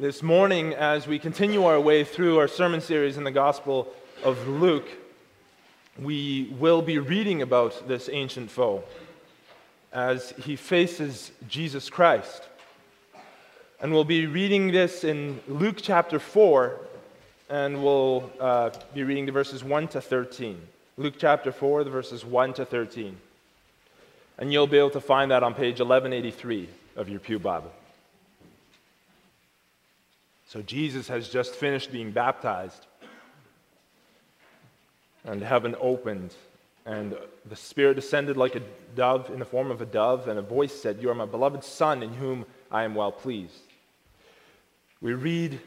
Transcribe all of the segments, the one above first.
This morning, as we continue our way through our sermon series in the Gospel of Luke, we will be reading about this ancient foe as he faces Jesus Christ. And we'll be reading this in Luke chapter 4, and we'll uh, be reading the verses 1 to 13. Luke chapter 4, the verses 1 to 13. And you'll be able to find that on page 1183 of your Pew Bible. So Jesus has just finished being baptized, and heaven opened, and the Spirit descended like a dove in the form of a dove, and a voice said, You are my beloved Son, in whom I am well pleased. We read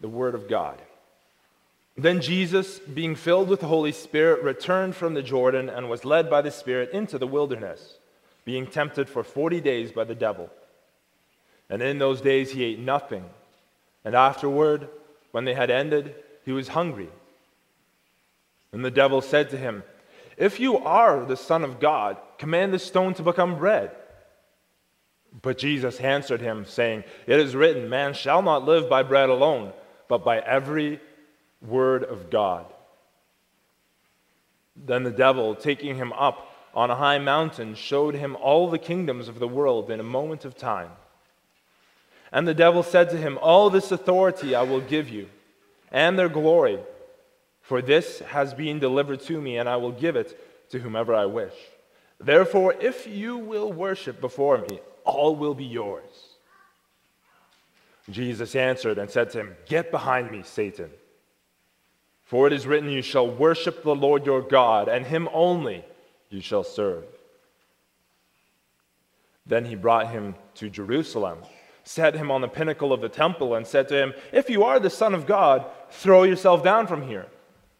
the Word of God. Then Jesus, being filled with the Holy Spirit, returned from the Jordan and was led by the Spirit into the wilderness, being tempted for forty days by the devil. And in those days he ate nothing and afterward, when they had ended, he was hungry. And the devil said to him, If you are the Son of God, command the stone to become bread. But Jesus answered him, saying, It is written, Man shall not live by bread alone, but by every word of God. Then the devil, taking him up on a high mountain, showed him all the kingdoms of the world in a moment of time. And the devil said to him, All this authority I will give you, and their glory, for this has been delivered to me, and I will give it to whomever I wish. Therefore, if you will worship before me, all will be yours. Jesus answered and said to him, Get behind me, Satan. For it is written, You shall worship the Lord your God, and him only you shall serve. Then he brought him to Jerusalem set him on the pinnacle of the temple and said to him, If you are the Son of God, throw yourself down from here.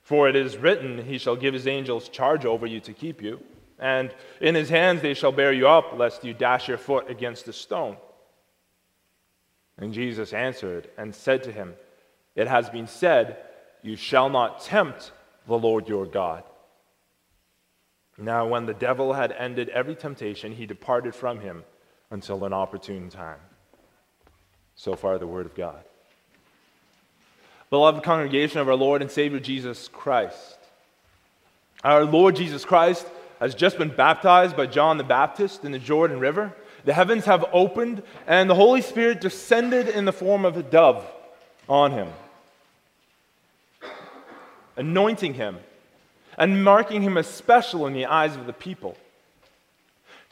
For it is written, He shall give His angels charge over you to keep you, and in His hands they shall bear you up, lest you dash your foot against a stone. And Jesus answered and said to him, It has been said, You shall not tempt the Lord your God. Now, when the devil had ended every temptation, he departed from him until an opportune time. So far, the Word of God. Beloved congregation of our Lord and Savior Jesus Christ, our Lord Jesus Christ has just been baptized by John the Baptist in the Jordan River. The heavens have opened, and the Holy Spirit descended in the form of a dove on him, anointing him and marking him as special in the eyes of the people.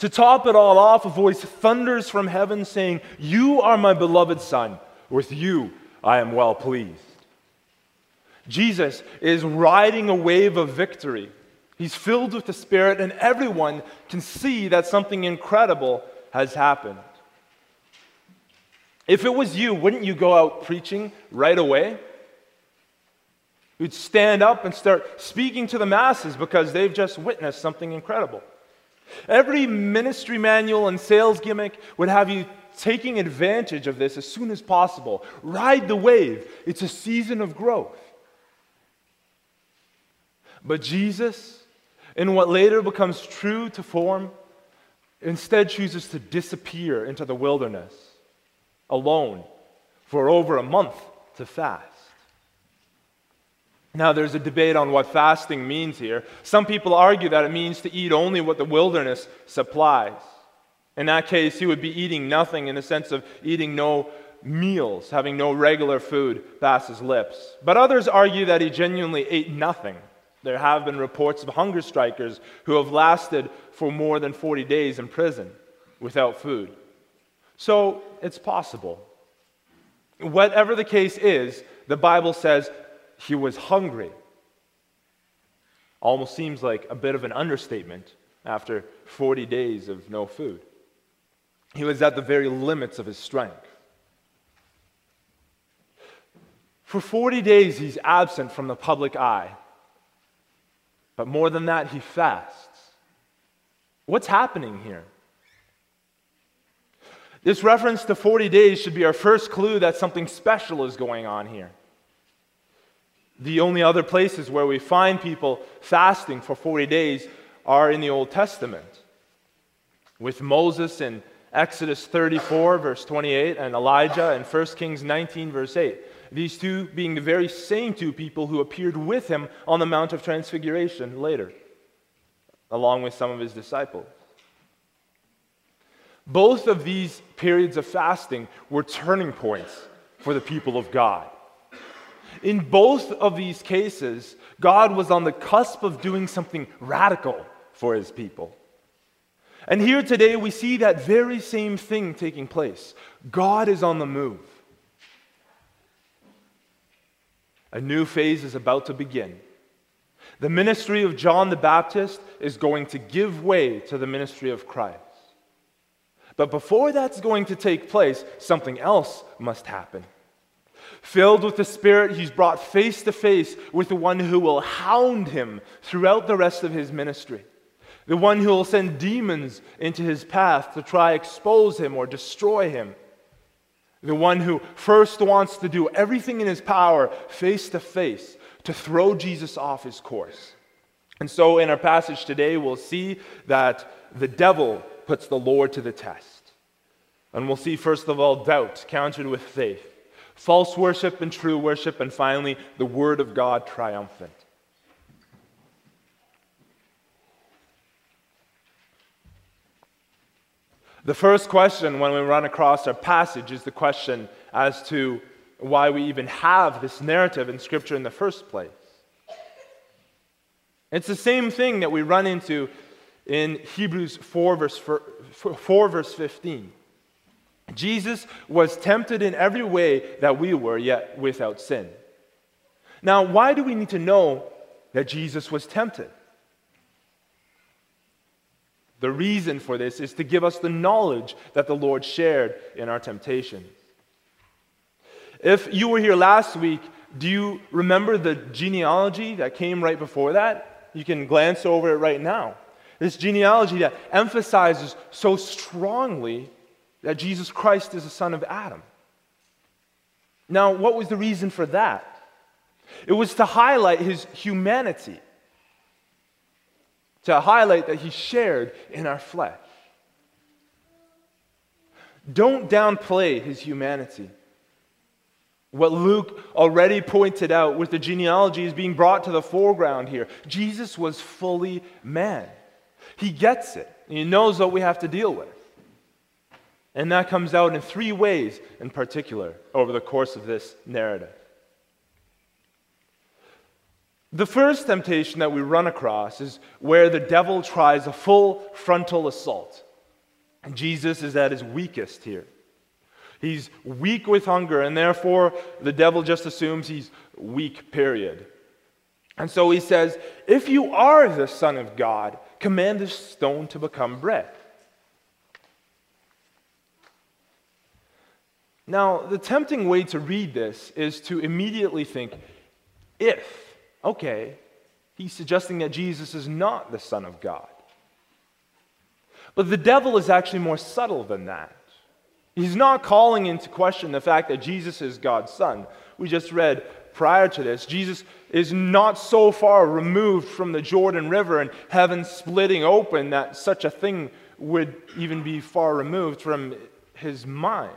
To top it all off, a voice thunders from heaven saying, You are my beloved Son. With you I am well pleased. Jesus is riding a wave of victory. He's filled with the Spirit, and everyone can see that something incredible has happened. If it was you, wouldn't you go out preaching right away? You'd stand up and start speaking to the masses because they've just witnessed something incredible. Every ministry manual and sales gimmick would have you taking advantage of this as soon as possible. Ride the wave, it's a season of growth. But Jesus, in what later becomes true to form, instead chooses to disappear into the wilderness alone for over a month to fast. Now, there's a debate on what fasting means here. Some people argue that it means to eat only what the wilderness supplies. In that case, he would be eating nothing in the sense of eating no meals, having no regular food past his lips. But others argue that he genuinely ate nothing. There have been reports of hunger strikers who have lasted for more than 40 days in prison without food. So it's possible. Whatever the case is, the Bible says he was hungry. Almost seems like a bit of an understatement after 40 days of no food. He was at the very limits of his strength. For 40 days, he's absent from the public eye. But more than that, he fasts. What's happening here? This reference to 40 days should be our first clue that something special is going on here. The only other places where we find people fasting for 40 days are in the Old Testament, with Moses in Exodus 34, verse 28, and Elijah in 1 Kings 19, verse 8. These two being the very same two people who appeared with him on the Mount of Transfiguration later, along with some of his disciples. Both of these periods of fasting were turning points for the people of God. In both of these cases, God was on the cusp of doing something radical for his people. And here today, we see that very same thing taking place. God is on the move. A new phase is about to begin. The ministry of John the Baptist is going to give way to the ministry of Christ. But before that's going to take place, something else must happen. Filled with the Spirit, he's brought face to face with the one who will hound him throughout the rest of his ministry the one who will send demons into his path to try expose him or destroy him the one who first wants to do everything in his power face to face to throw Jesus off his course. And so in our passage today, we'll see that the devil puts the Lord to the test. And we'll see, first of all, doubt countered with faith, false worship and true worship, and finally, the word of God triumphant. The first question when we run across our passage is the question as to why we even have this narrative in Scripture in the first place. It's the same thing that we run into in Hebrews 4, verse, 4, verse 15. Jesus was tempted in every way that we were, yet without sin. Now, why do we need to know that Jesus was tempted? The reason for this is to give us the knowledge that the Lord shared in our temptation. If you were here last week, do you remember the genealogy that came right before that? You can glance over it right now. This genealogy that emphasizes so strongly that Jesus Christ is the son of Adam. Now, what was the reason for that? It was to highlight his humanity to highlight that he shared in our flesh. Don't downplay his humanity. What Luke already pointed out with the genealogy is being brought to the foreground here. Jesus was fully man. He gets it. He knows what we have to deal with. And that comes out in three ways in particular over the course of this narrative. The first temptation that we run across is where the devil tries a full frontal assault. Jesus is at his weakest here. He's weak with hunger, and therefore the devil just assumes he's weak, period. And so he says, If you are the Son of God, command this stone to become bread. Now, the tempting way to read this is to immediately think, if Okay, he's suggesting that Jesus is not the Son of God. But the devil is actually more subtle than that. He's not calling into question the fact that Jesus is God's Son. We just read prior to this, Jesus is not so far removed from the Jordan River and heaven splitting open that such a thing would even be far removed from his mind.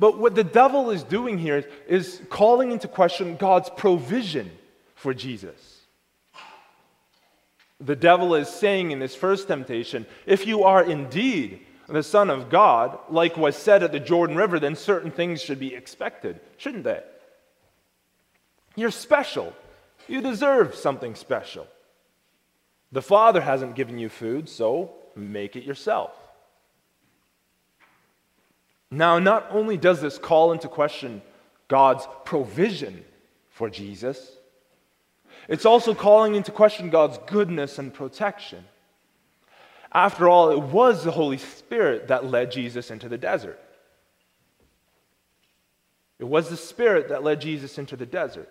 But what the devil is doing here is calling into question God's provision for Jesus. The devil is saying in this first temptation if you are indeed the Son of God, like was said at the Jordan River, then certain things should be expected, shouldn't they? You're special. You deserve something special. The Father hasn't given you food, so make it yourself. Now, not only does this call into question God's provision for Jesus, it's also calling into question God's goodness and protection. After all, it was the Holy Spirit that led Jesus into the desert. It was the Spirit that led Jesus into the desert.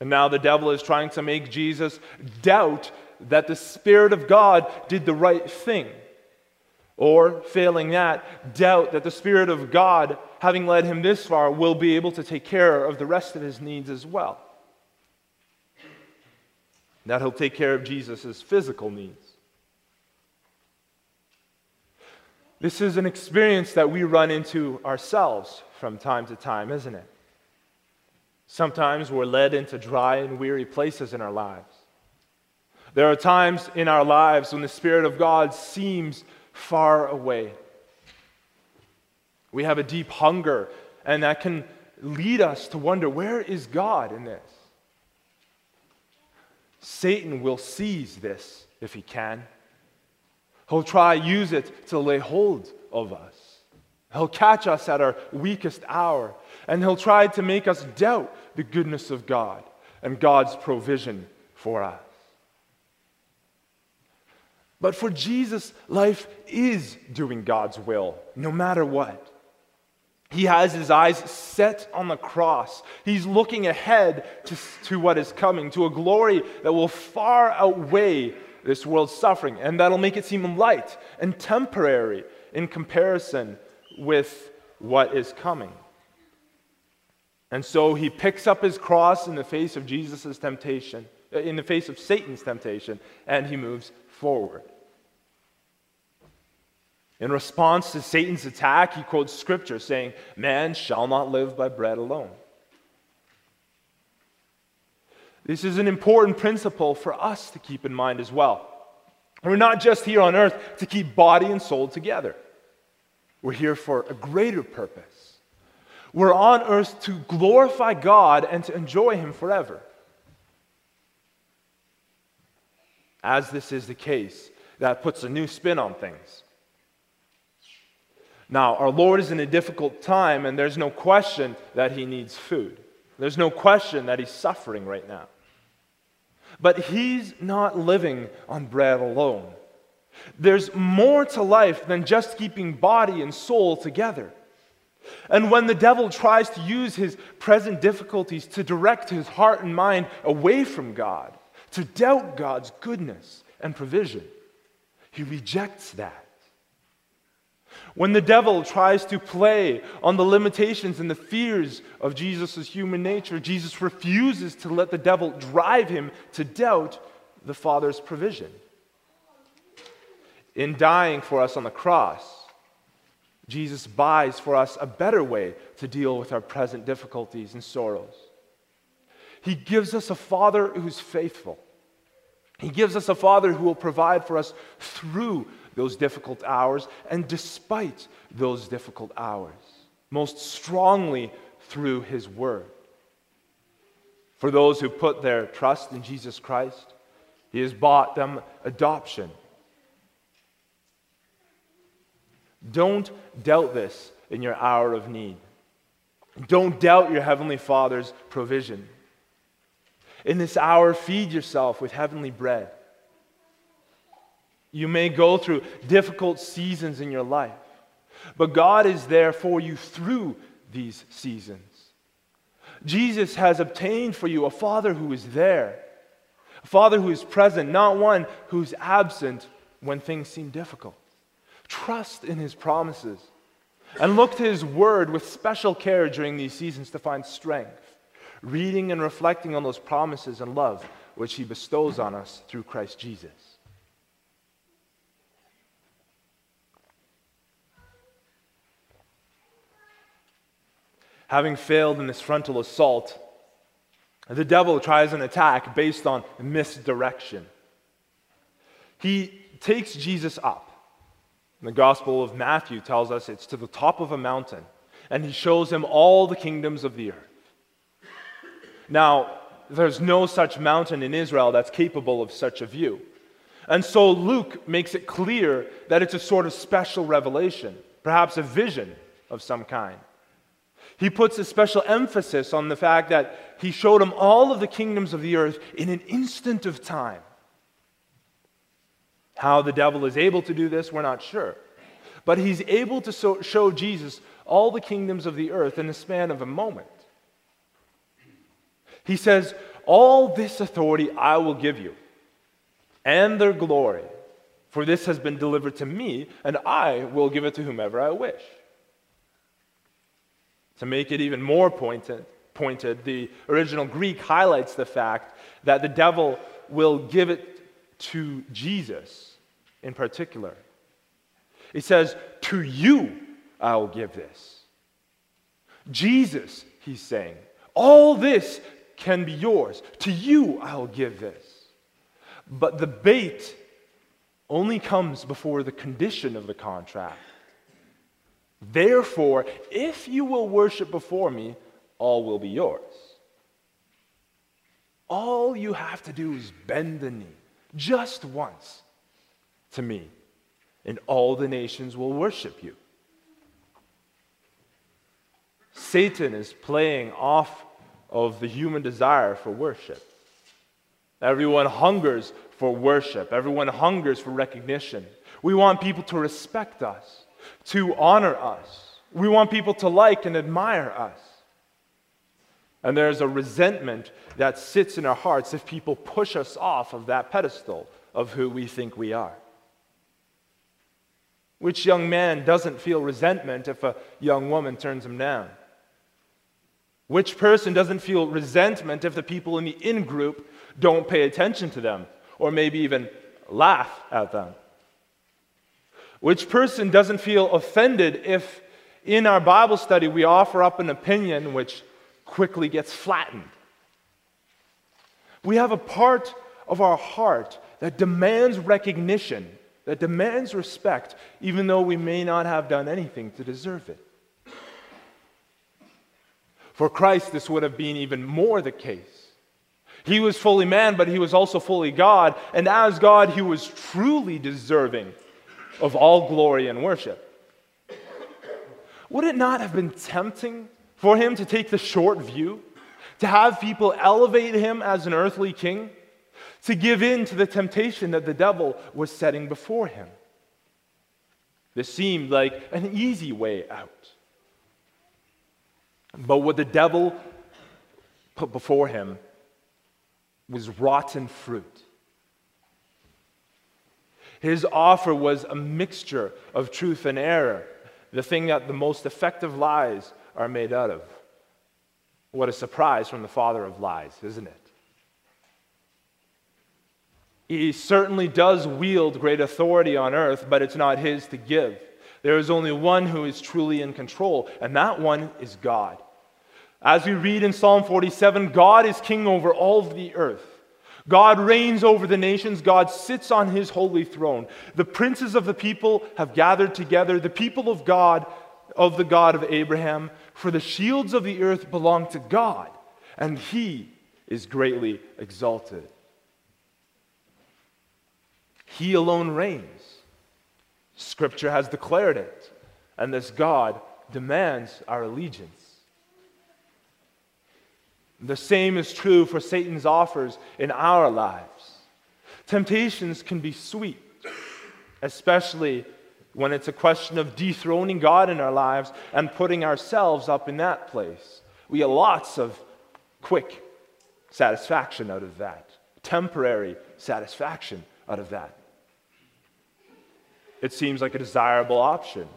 And now the devil is trying to make Jesus doubt that the Spirit of God did the right thing. Or, failing that, doubt that the Spirit of God, having led him this far, will be able to take care of the rest of his needs as well that he'll take care of Jesus' physical needs. This is an experience that we run into ourselves from time to time, isn't it? Sometimes we're led into dry and weary places in our lives. There are times in our lives when the Spirit of God seems far away. We have a deep hunger, and that can lead us to wonder where is God in this? Satan will seize this if he can. He'll try use it to lay hold of us. He'll catch us at our weakest hour, and he'll try to make us doubt the goodness of God and God's provision for us. But for Jesus, life is doing God's will, no matter what. He has his eyes set on the cross. He's looking ahead to, to what is coming, to a glory that will far outweigh this world's suffering, and that'll make it seem light and temporary in comparison with what is coming. And so he picks up his cross in the face of Jesus' temptation, uh, in the face of Satan's temptation, and he moves forward. In response to Satan's attack, he quotes scripture saying, Man shall not live by bread alone. This is an important principle for us to keep in mind as well. We're not just here on earth to keep body and soul together, we're here for a greater purpose. We're on earth to glorify God and to enjoy Him forever. As this is the case, that puts a new spin on things. Now, our Lord is in a difficult time, and there's no question that he needs food. There's no question that he's suffering right now. But he's not living on bread alone. There's more to life than just keeping body and soul together. And when the devil tries to use his present difficulties to direct his heart and mind away from God, to doubt God's goodness and provision, he rejects that. When the devil tries to play on the limitations and the fears of Jesus' human nature, Jesus refuses to let the devil drive him to doubt the Father's provision. In dying for us on the cross, Jesus buys for us a better way to deal with our present difficulties and sorrows. He gives us a Father who's faithful. He gives us a Father who will provide for us through those difficult hours and despite those difficult hours, most strongly through His Word. For those who put their trust in Jesus Christ, He has bought them adoption. Don't doubt this in your hour of need. Don't doubt your Heavenly Father's provision. In this hour, feed yourself with heavenly bread. You may go through difficult seasons in your life, but God is there for you through these seasons. Jesus has obtained for you a Father who is there, a Father who is present, not one who's absent when things seem difficult. Trust in His promises and look to His Word with special care during these seasons to find strength, reading and reflecting on those promises and love which He bestows on us through Christ Jesus. having failed in this frontal assault, the devil tries an attack based on misdirection. He takes Jesus up. The Gospel of Matthew tells us it's to the top of a mountain, and he shows him all the kingdoms of the earth. Now, there's no such mountain in Israel that's capable of such a view. And so Luke makes it clear that it's a sort of special revelation, perhaps a vision of some kind. He puts a special emphasis on the fact that he showed him all of the kingdoms of the earth in an instant of time. How the devil is able to do this, we're not sure. But he's able to so, show Jesus all the kingdoms of the earth in the span of a moment. He says, All this authority I will give you, and their glory, for this has been delivered to me, and I will give it to whomever I wish. To make it even more pointed, pointed, the original Greek highlights the fact that the devil will give it to Jesus in particular. He says, To you I will give this. Jesus, he's saying, all this can be yours. To you I'll give this. But the bait only comes before the condition of the contract. Therefore, if you will worship before me, all will be yours. All you have to do is bend the knee just once to me, and all the nations will worship you. Satan is playing off of the human desire for worship. Everyone hungers for worship, everyone hungers for recognition. We want people to respect us, to honor us. We want people to like and admire us. And there's a resentment that sits in our hearts if people push us off of that pedestal of who we think we are. Which young man doesn't feel resentment if a young woman turns him down? Which person doesn't feel resentment if the people in the in group don't pay attention to them or maybe even laugh at them? Which person doesn't feel offended if in our Bible study we offer up an opinion which quickly gets flattened? We have a part of our heart that demands recognition, that demands respect, even though we may not have done anything to deserve it. For Christ, this would have been even more the case. He was fully man, but he was also fully God. And as God, he was truly deserving of all glory and worship. Would it not have been tempting for him to take the short view, to have people elevate him as an earthly king, to give in to the temptation that the devil was setting before him? This seemed like an easy way out. But what the devil put before him was rotten fruit. His offer was a mixture of truth and error, the thing that the most effective lies are made out of. What a surprise from the father of lies, isn't it? He certainly does wield great authority on earth, but it's not his to give. There is only one who is truly in control, and that one is God. As we read in Psalm 47, God is king over all of the earth. God reigns over the nations. God sits on his holy throne. The princes of the people have gathered together, the people of God, of the God of Abraham, for the shields of the earth belong to God, and he is greatly exalted. He alone reigns. Scripture has declared it, and this God demands our allegiance. The same is true for Satan's offers in our lives. Temptations can be sweet, especially when it's a question of dethroning God in our lives and putting ourselves up in that place. We get lots of quick satisfaction out of that, temporary satisfaction out of that. It seems like a desirable option.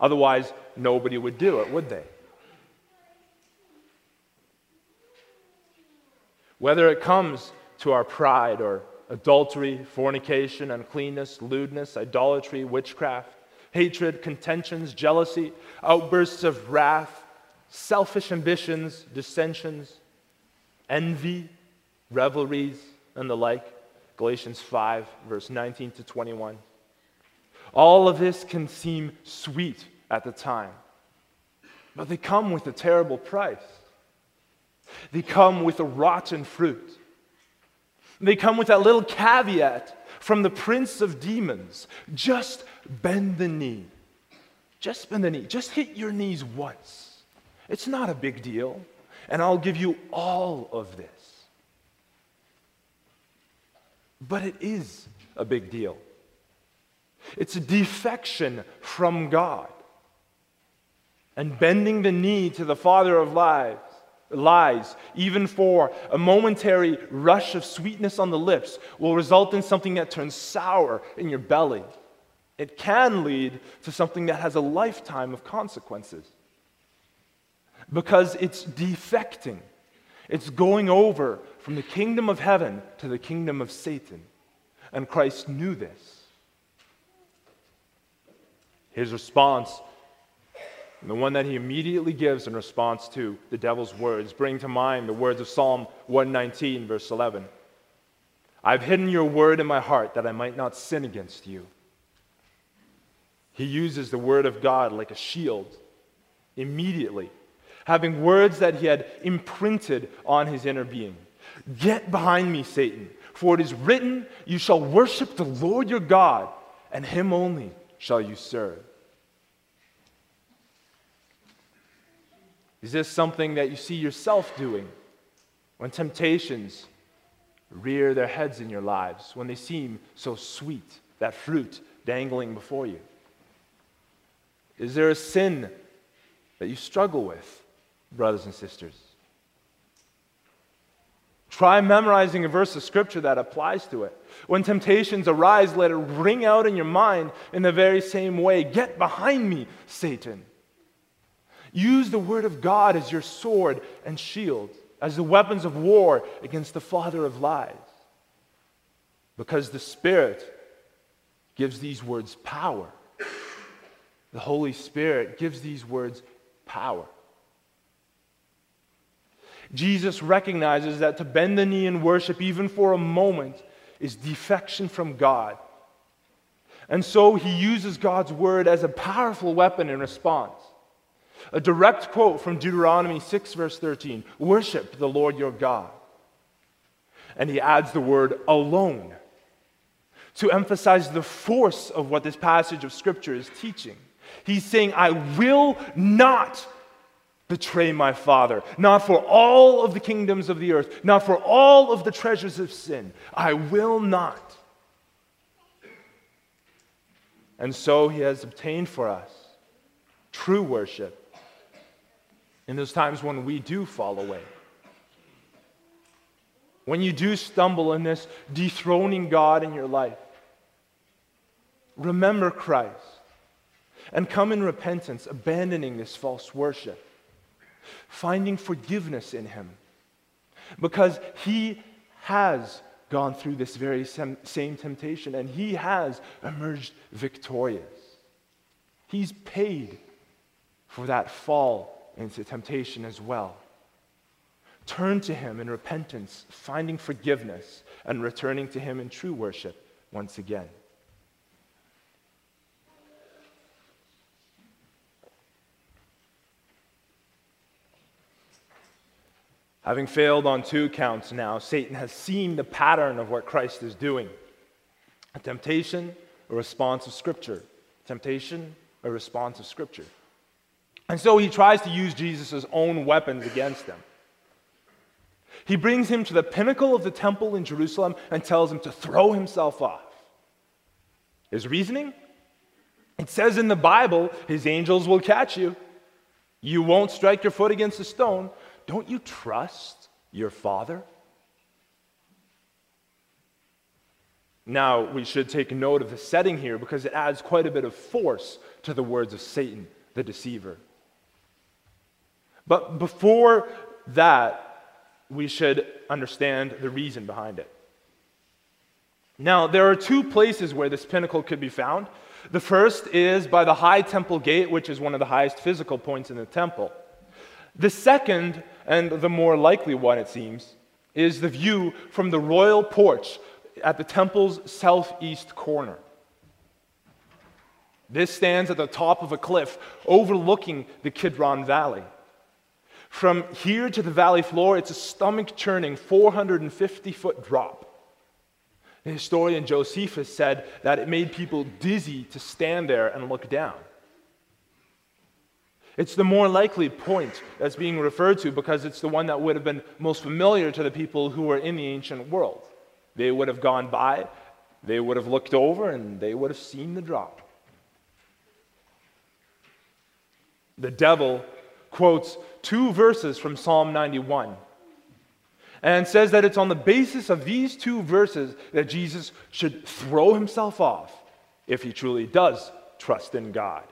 Otherwise, nobody would do it, would they? Whether it comes to our pride or adultery, fornication, uncleanness, lewdness, idolatry, witchcraft, hatred, contentions, jealousy, outbursts of wrath, selfish ambitions, dissensions, envy, revelries, and the like. Galatians 5, verse 19 to 21. All of this can seem sweet at the time, but they come with a terrible price. They come with a rotten fruit. They come with that little caveat from the prince of demons just bend the knee. Just bend the knee. Just hit your knees once. It's not a big deal. And I'll give you all of this. But it is a big deal. It's a defection from God. And bending the knee to the Father of lives lies, even for a momentary rush of sweetness on the lips, will result in something that turns sour in your belly. It can lead to something that has a lifetime of consequences because it's defecting. It's going over from the kingdom of heaven to the kingdom of Satan. And Christ knew this. His response, the one that he immediately gives in response to the devil's words, bring to mind the words of Psalm 119, verse 11. I've hidden your word in my heart that I might not sin against you. He uses the word of God like a shield immediately, having words that he had imprinted on his inner being. Get behind me, Satan, for it is written, You shall worship the Lord your God, and him only shall you serve. Is this something that you see yourself doing when temptations rear their heads in your lives, when they seem so sweet, that fruit dangling before you? Is there a sin that you struggle with, brothers and sisters? Try memorizing a verse of scripture that applies to it. When temptations arise, let it ring out in your mind in the very same way Get behind me, Satan. Use the word of God as your sword and shield, as the weapons of war against the father of lies. Because the Spirit gives these words power. The Holy Spirit gives these words power. Jesus recognizes that to bend the knee in worship, even for a moment, is defection from God. And so he uses God's word as a powerful weapon in response. A direct quote from Deuteronomy 6, verse 13 Worship the Lord your God. And he adds the word alone to emphasize the force of what this passage of Scripture is teaching. He's saying, I will not betray my Father, not for all of the kingdoms of the earth, not for all of the treasures of sin. I will not. And so he has obtained for us true worship in those times when we do fall away. When you do stumble in this dethroning God in your life, remember Christ and come in repentance, abandoning this false worship, finding forgiveness in Him. Because He has gone through this very same temptation and He has emerged victorious. He's paid for that fall into temptation as well. Turn to Him in repentance, finding forgiveness, and returning to Him in true worship once again. Having failed on two counts now, Satan has seen the pattern of what Christ is doing a temptation, a response of Scripture. Temptation, a response of Scripture. And so he tries to use Jesus' own weapons against him. He brings him to the pinnacle of the temple in Jerusalem and tells him to throw himself off. His reasoning? It says in the Bible, his angels will catch you. You won't strike your foot against a stone. Don't you trust your Father? Now, we should take note of the setting here because it adds quite a bit of force to the words of Satan, the deceiver. But before that, we should understand the reason behind it. Now, there are two places where this pinnacle could be found. The first is by the high temple gate, which is one of the highest physical points in the temple. The second, and the more likely one, it seems, is the view from the royal porch at the temple's southeast corner. This stands at the top of a cliff overlooking the Kidron Valley. From here to the valley floor, it's a stomach churning 450 foot drop. The historian Josephus said that it made people dizzy to stand there and look down. It's the more likely point that's being referred to because it's the one that would have been most familiar to the people who were in the ancient world. They would have gone by, they would have looked over, and they would have seen the drop. The devil quotes two verses from Psalm 91 and says that it's on the basis of these two verses that Jesus should throw himself off if he truly does trust in God.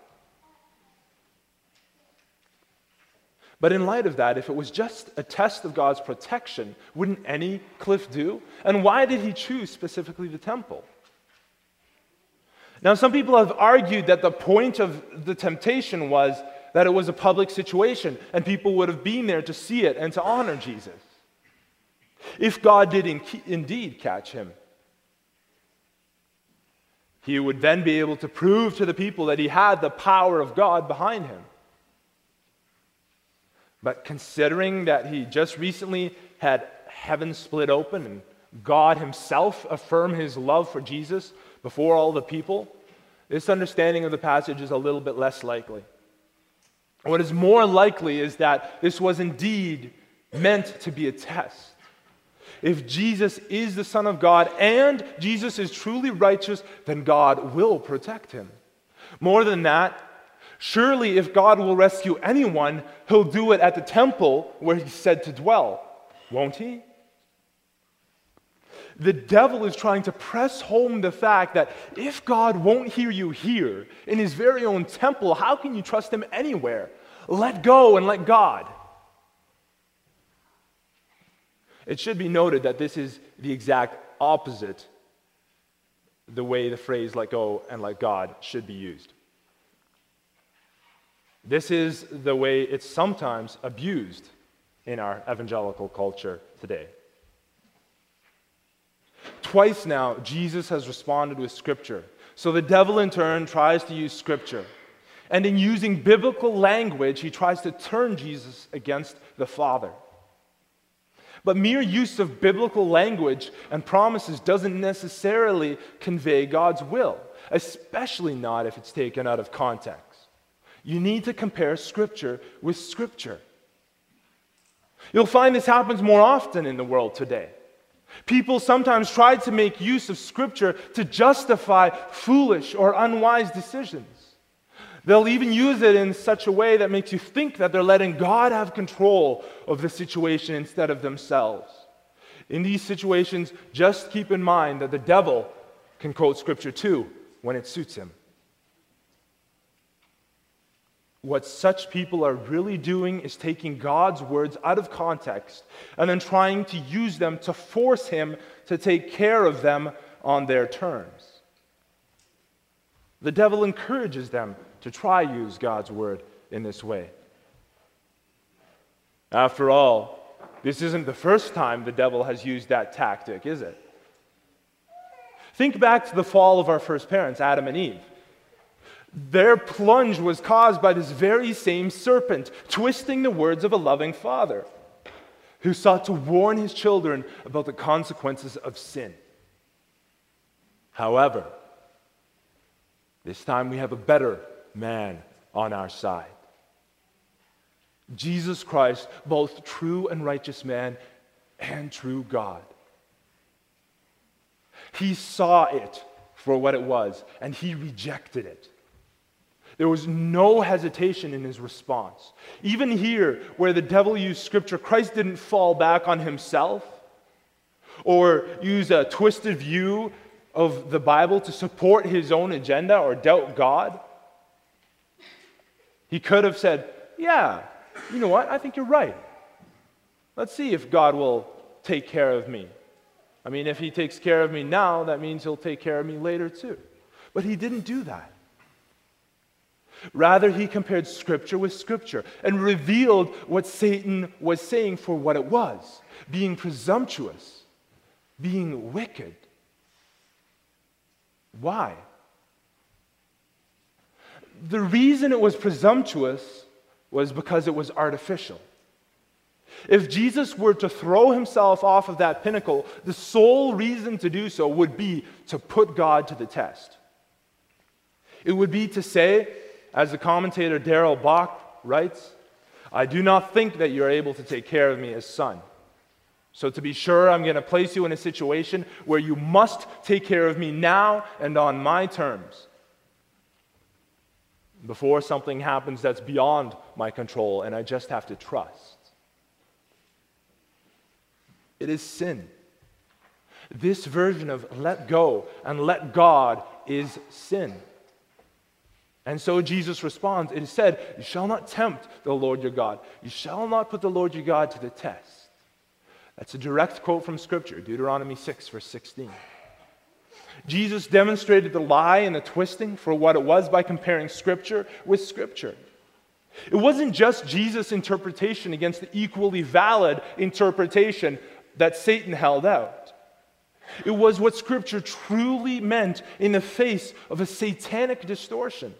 But in light of that, if it was just a test of God's protection, wouldn't any cliff do? And why did he choose specifically the temple? Now, some people have argued that the point of the temptation was that it was a public situation and people would have been there to see it and to honor Jesus. If God did in- indeed catch him, he would then be able to prove to the people that he had the power of God behind him. But considering that he just recently had heaven split open and God himself affirm his love for Jesus before all the people, this understanding of the passage is a little bit less likely. What is more likely is that this was indeed meant to be a test. If Jesus is the Son of God and Jesus is truly righteous, then God will protect him. More than that, surely if God will rescue anyone, he'll do it at the temple where he's said to dwell, won't he? The devil is trying to press home the fact that if God won't hear you here in his very own temple, how can you trust him anywhere? Let go and let God. It should be noted that this is the exact opposite the way the phrase let go and let God should be used. This is the way it's sometimes abused in our evangelical culture today. Twice now, Jesus has responded with Scripture. So the devil, in turn, tries to use Scripture. And in using biblical language, he tries to turn Jesus against the Father. But mere use of biblical language and promises doesn't necessarily convey God's will, especially not if it's taken out of context. You need to compare Scripture with Scripture. You'll find this happens more often in the world today. People sometimes try to make use of Scripture to justify foolish or unwise decisions. They'll even use it in such a way that makes you think that they're letting God have control of the situation instead of themselves. In these situations, just keep in mind that the devil can quote Scripture too when it suits him. What such people are really doing is taking God's words out of context and then trying to use them to force Him to take care of them on their terms. The devil encourages them to try use God's word in this way. After all, this isn't the first time the devil has used that tactic, is it? Think back to the fall of our first parents, Adam and Eve. Their plunge was caused by this very same serpent, twisting the words of a loving father who sought to warn his children about the consequences of sin. However, this time we have a better man on our side. Jesus Christ, both true and righteous man and true God. He saw it for what it was, and he rejected it. There was no hesitation in his response. Even here, where the devil used scripture, Christ didn't fall back on himself or use a twisted view of the Bible to support his own agenda or doubt God. He could have said, Yeah, you know what? I think you're right. Let's see if God will take care of me. I mean, if he takes care of me now, that means he'll take care of me later too. But he didn't do that. Rather, he compared Scripture with Scripture and revealed what Satan was saying for what it was being presumptuous, being wicked. Why? The reason it was presumptuous was because it was artificial. If Jesus were to throw himself off of that pinnacle, the sole reason to do so would be to put God to the test. It would be to say, as the commentator Darrell Bock writes, I do not think that you're able to take care of me as son. So, to be sure, I'm going to place you in a situation where you must take care of me now and on my terms before something happens that's beyond my control and I just have to trust. It is sin. This version of let go and let God is sin. And so Jesus responds, It is said, You shall not tempt the Lord your God. You shall not put the Lord your God to the test. That's a direct quote from Scripture, Deuteronomy 6, verse 16. Jesus demonstrated the lie and the twisting for what it was by comparing Scripture with Scripture. It wasn't just Jesus' interpretation against the equally valid interpretation that Satan held out. It was what Scripture truly meant in the face of a satanic distortion.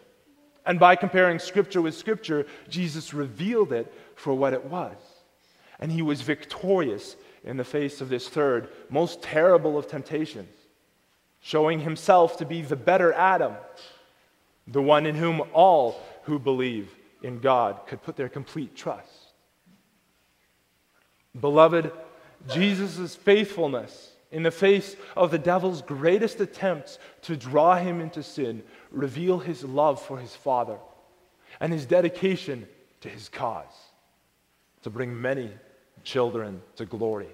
And by comparing Scripture with Scripture, Jesus revealed it for what it was. And he was victorious in the face of this third, most terrible of temptations, showing himself to be the better Adam, the one in whom all who believe in God could put their complete trust. Beloved, Jesus' faithfulness in the face of the devil's greatest attempts to draw him into sin reveal his love for his Father and his dedication to his cause to bring many children to glory.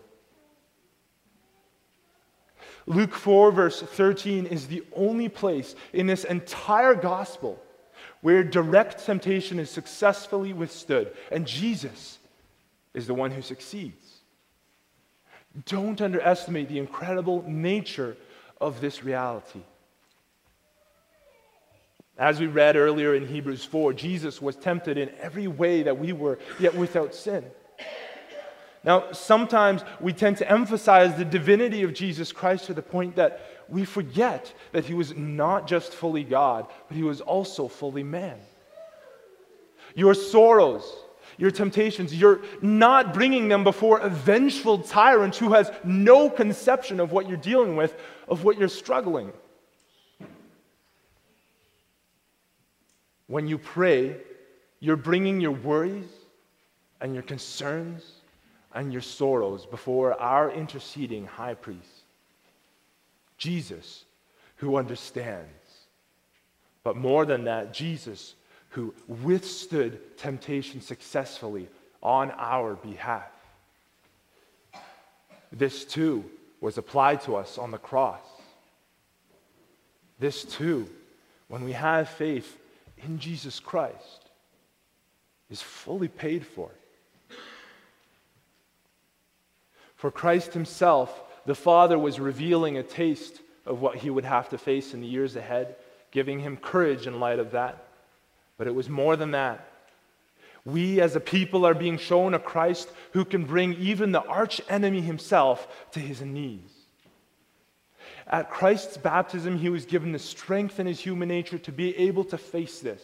Luke 4, verse 13, is the only place in this entire gospel where direct temptation is successfully withstood, and Jesus is the one who succeeds. Don't underestimate the incredible nature of this reality. As we read earlier in Hebrews 4, Jesus was tempted in every way that we were, yet without sin. Now, sometimes we tend to emphasize the divinity of Jesus Christ to the point that we forget that he was not just fully God, but he was also fully man. Your sorrows, your temptations, you're not bringing them before a vengeful tyrant who has no conception of what you're dealing with, of what you're struggling. When you pray, you're bringing your worries and your concerns and your sorrows before our interceding high priest. Jesus who understands. But more than that, Jesus who withstood temptation successfully on our behalf. This too was applied to us on the cross. This too, when we have faith in Jesus Christ, is fully paid for. For Christ Himself the Father was revealing a taste of what he would have to face in the years ahead, giving him courage in light of that. But it was more than that. We as a people are being shown a Christ who can bring even the arch enemy himself to his knees. At Christ's baptism, he was given the strength in his human nature to be able to face this.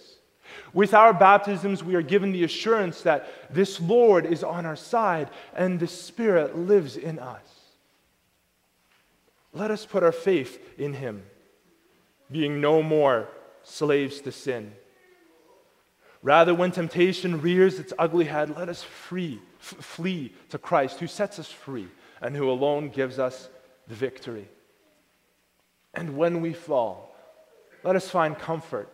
With our baptisms, we are given the assurance that this Lord is on our side and the Spirit lives in us. Let us put our faith in him, being no more slaves to sin. Rather, when temptation rears its ugly head, let us free, f- flee to Christ, who sets us free and who alone gives us the victory. And when we fall, let us find comfort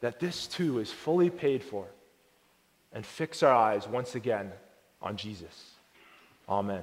that this too is fully paid for and fix our eyes once again on Jesus. Amen.